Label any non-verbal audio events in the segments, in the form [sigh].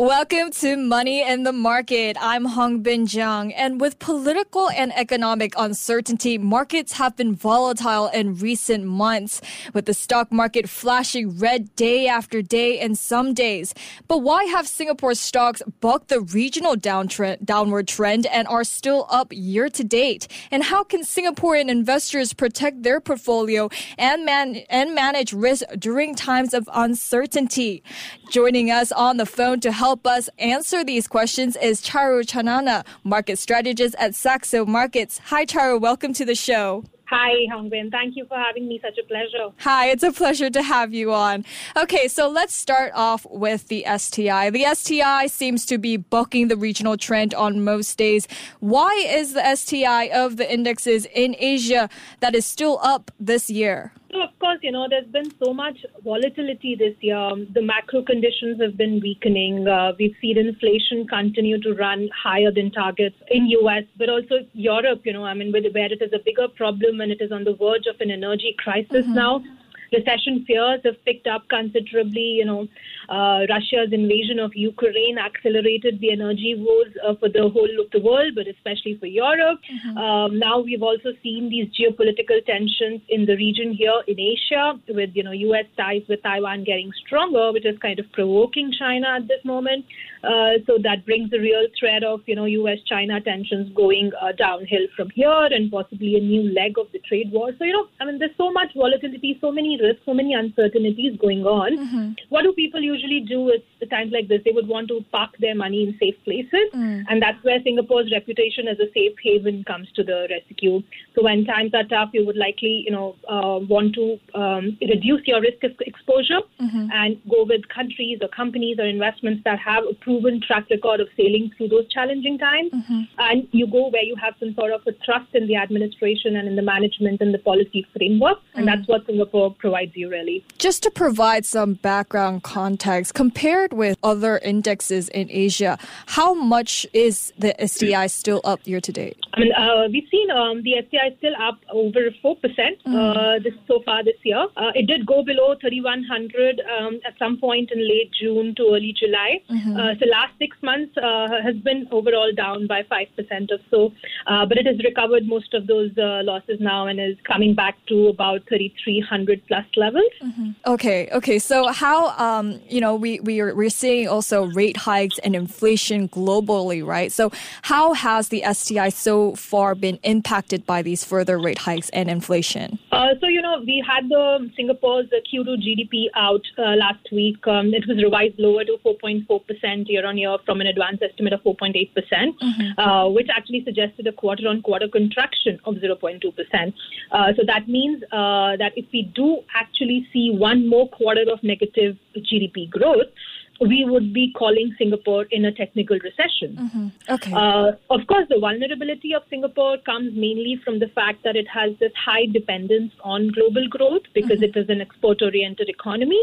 Welcome to Money in the Market. I'm Hong Bin Jung. And with political and economic uncertainty, markets have been volatile in recent months, with the stock market flashing red day after day and some days. But why have Singapore stocks bucked the regional downtrend, downward trend and are still up year to date? And how can Singaporean investors protect their portfolio and, man, and manage risk during times of uncertainty? Joining us on the phone to help help us answer these questions is Charu Chanana, market strategist at Saxo Markets. Hi, Charu. Welcome to the show. Hi, Hongbin. Thank you for having me. Such a pleasure. Hi, it's a pleasure to have you on. Okay, so let's start off with the STI. The STI seems to be bucking the regional trend on most days. Why is the STI of the indexes in Asia that is still up this year? So, of course, you know, there's been so much volatility this year. The macro conditions have been weakening. Uh, we've seen inflation continue to run higher than targets in US, but also Europe, you know, I mean, where it is a bigger problem and it is on the verge of an energy crisis mm-hmm. now recession fears have picked up considerably. You know, uh, Russia's invasion of Ukraine accelerated the energy wars uh, for the whole of the world, but especially for Europe. Mm-hmm. Um, now we've also seen these geopolitical tensions in the region here in Asia, with you know U.S. ties with Taiwan getting stronger, which is kind of provoking China at this moment. Uh, so that brings the real threat of you know U.S.-China tensions going uh, downhill from here, and possibly a new leg of the trade war. So you know, I mean, there's so much volatility, so many risks, so many uncertainties going on. Mm-hmm. What do people usually do at times like this? They would want to park their money in safe places, mm. and that's where Singapore's reputation as a safe haven comes to the rescue. So when times are tough, you would likely you know uh, want to um, reduce your risk exposure mm-hmm. and go with countries or companies or investments that have a proven track record of sailing through those challenging times, mm-hmm. and you go where you have some sort of a trust in the administration and in the management and the policy framework, and mm-hmm. that's what Singapore provides you really. Just to provide some background context, compared with other indexes in Asia, how much is the STI still up year to date? I mean, uh, we've seen um, the STI still up over four percent mm. uh, this so far this year. Uh, it did go below 3,100 um, at some point in late June to early July. Mm-hmm. Uh, so last six months uh, has been overall down by five percent or so, uh, but it has recovered most of those losses now and is coming back to about 3,300 plus levels. Mm-hmm. Okay, okay. So how um, you know we we are we're seeing also rate hikes and inflation globally, right? So how has the STI so far been impacted by these further rate hikes and inflation? Uh, so you know we had the Singapore's Q2 GDP out uh, last week. Um, it was revised lower to 4.4 percent year on year from an advanced estimate of 4.8 percent, mm-hmm. uh, which actually suggested a quarter on quarter contraction of 0.2 percent. Uh, so that means uh, that if we do actually see one more quarter of negative GDP growth, we would be calling Singapore in a technical recession. Mm-hmm. Okay. Uh, of course, the vulnerability of Singapore comes mainly from the fact that it has this high dependence on global growth because mm-hmm. it is an export oriented economy.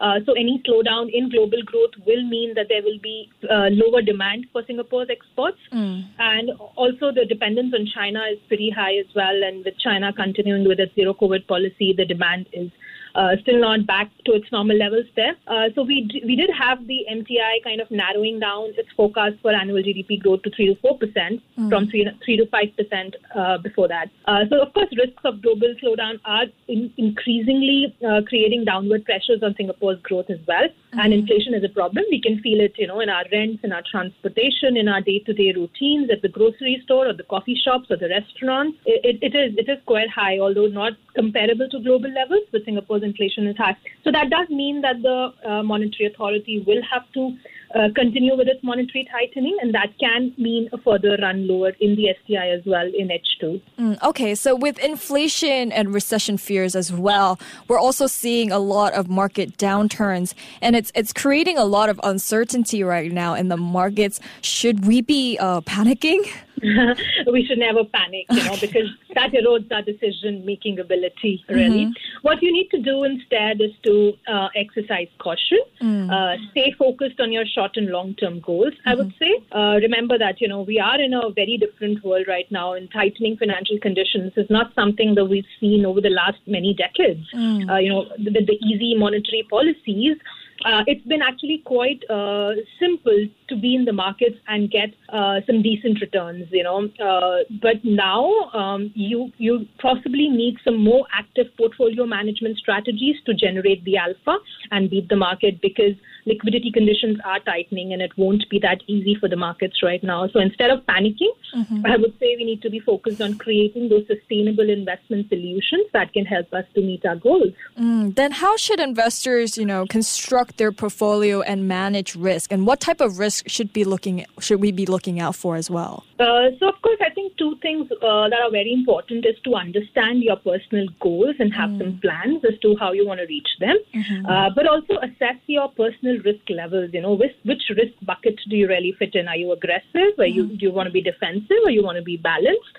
Uh, so, any slowdown in global growth will mean that there will be uh, lower demand for Singapore's exports. Mm. And also, the dependence on China is pretty high as well. And with China continuing with its zero COVID policy, the demand is uh, still not back to its normal levels there. Uh, so we d- we did have the MTI kind of narrowing down its forecast for annual GDP growth to three to four percent mm. from three three to five percent uh, before that. Uh, so of course, risks of global slowdown are in- increasingly uh, creating downward pressures on Singapore's growth as well. Mm-hmm. And inflation is a problem. We can feel it, you know, in our rents, in our transportation, in our day-to-day routines at the grocery store or the coffee shops or the restaurants. It, it, it is it is quite high, although not comparable to global levels. But Singapore's inflation is high. So that does mean that the uh, monetary authority will have to uh, continue with its monetary tightening, and that can mean a further run lower in the STI as well in H2. Mm, okay, so with inflation and recession fears as well, we're also seeing a lot of market downturns, and it's it's creating a lot of uncertainty right now in the markets. Should we be uh, panicking? [laughs] [laughs] we should never panic, you know, because that erodes our decision making ability, really. Mm-hmm. What you need to do instead is to uh, exercise caution, mm. uh, stay focused on your short and long term goals, mm-hmm. I would mm-hmm. say. Uh, remember that, you know, we are in a very different world right now, and tightening financial conditions is not something that we've seen over the last many decades. Mm. Uh, you know, with the, the easy monetary policies, uh, it's been actually quite uh, simple to be in the markets and get uh, some decent returns, you know. Uh, but now um, you you possibly need some more active portfolio management strategies to generate the alpha and beat the market because liquidity conditions are tightening and it won't be that easy for the markets right now. So instead of panicking, mm-hmm. I would say we need to be focused on creating those sustainable investment solutions that can help us to meet our goals. Mm, then how should investors, you know, construct their portfolio and manage risk? And what type of risk should be looking should we be looking out for as well? Uh, so of course, I two things uh, that are very important is to understand your personal goals and have mm. some plans as to how you want to reach them, mm-hmm. uh, but also assess your personal risk levels. You know, which, which risk bucket do you really fit in? Are you aggressive? Are you mm-hmm. do you want to be defensive? Or you want to be balanced?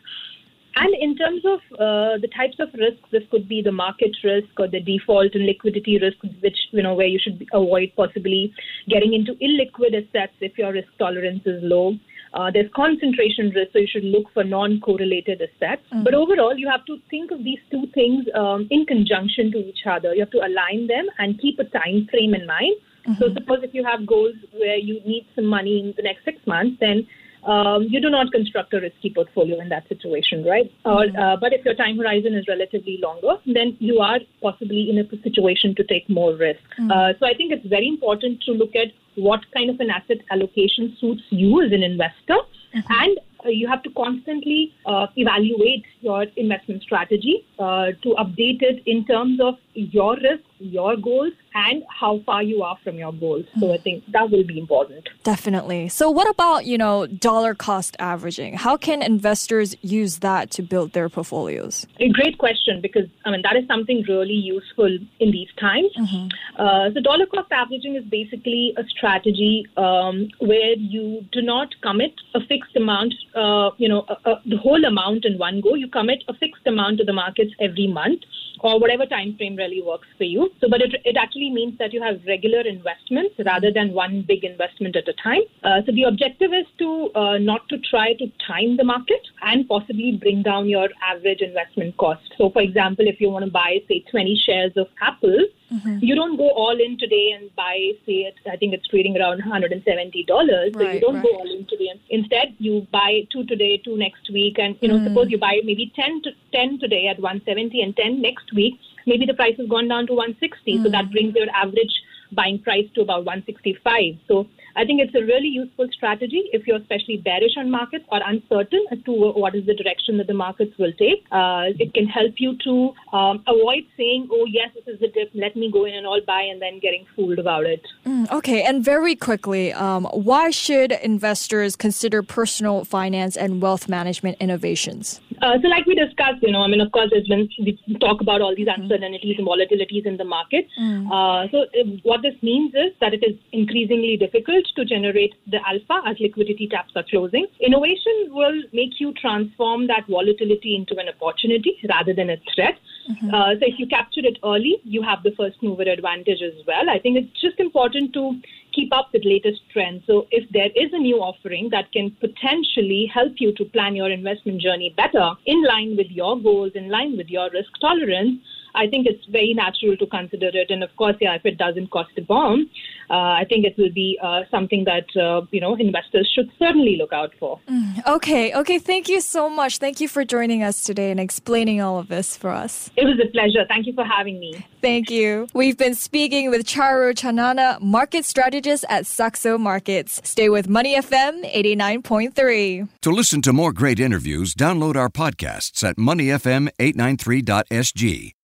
And in terms of uh, the types of risks, this could be the market risk or the default and liquidity risk, which you know where you should avoid possibly getting into illiquid assets if your risk tolerance is low. Uh, there's concentration risk, so you should look for non-correlated assets. Mm-hmm. But overall, you have to think of these two things um, in conjunction to each other. You have to align them and keep a time frame in mind. Mm-hmm. So suppose if you have goals where you need some money in the next six months, then um, you do not construct a risky portfolio in that situation, right? Mm-hmm. Or, uh, but if your time horizon is relatively longer, then you are possibly in a situation to take more risk. Mm-hmm. Uh, so I think it's very important to look at what kind of an asset allocation suits you as an investor mm-hmm. and uh, you have to constantly uh, evaluate your investment strategy uh, to update it in terms of your risk, your goals, and how far you are from your goals. So I think that will be important. Definitely. So what about, you know, dollar cost averaging? How can investors use that to build their portfolios? A great question because I mean that is something really useful in these times. Mm-hmm. Uh, so dollar cost averaging is basically a strategy um, where you do not commit a fixed amount, uh, you know, the whole amount in one go. You commit a fixed amount to the markets every month or whatever time frame really works for you. So, but it, it actually means that you have regular investments rather than one big investment at a time. Uh, so the objective is to uh, not to try to time the market and possibly bring down your average investment cost. So, for example, if you want to buy, say, 20 shares of Apple, Mm-hmm. You don't go all in today and buy, say, it, I think it's trading around $170. Right, so you don't right. go all in today. Instead, you buy two today, two next week. And, you know, mm. suppose you buy maybe 10, to, 10 today at 170 and 10 next week, maybe the price has gone down to 160. Mm. So that brings your average buying price to about 165. So I think it's a really useful strategy if you're especially bearish on markets or uncertain as to what is the direction that the markets will take. Uh, it can help you to um, avoid saying, oh, yes, this is the dip, let me go in and all buy, and then getting fooled about it. Mm, okay, and very quickly, um, why should investors consider personal finance and wealth management innovations? Uh, so, like we discussed, you know, I mean, of course, there's been we talk about all these mm-hmm. uncertainties and volatilities in the market. Mm. Uh, so, uh, what this means is that it is increasingly difficult to generate the alpha as liquidity taps are closing. Innovation will make you transform that volatility into an opportunity rather than a threat. Mm-hmm. Uh, so if you capture it early, you have the first mover advantage as well. I think it's just important to keep up with latest trends. So if there is a new offering that can potentially help you to plan your investment journey better in line with your goals, in line with your risk tolerance, I think it's very natural to consider it. And of course, yeah, if it doesn't cost a bomb, uh, I think it will be uh, something that uh, you know investors should certainly look out for. Mm, okay, okay. Thank you so much. Thank you for joining us today and explaining all of this for us. It was a pleasure. Thank you for having me. Thank you. We've been speaking with Charu Chanana, market strategist at Saxo Markets. Stay with Money FM 89.3. To listen to more great interviews, download our podcasts at moneyfm893.sg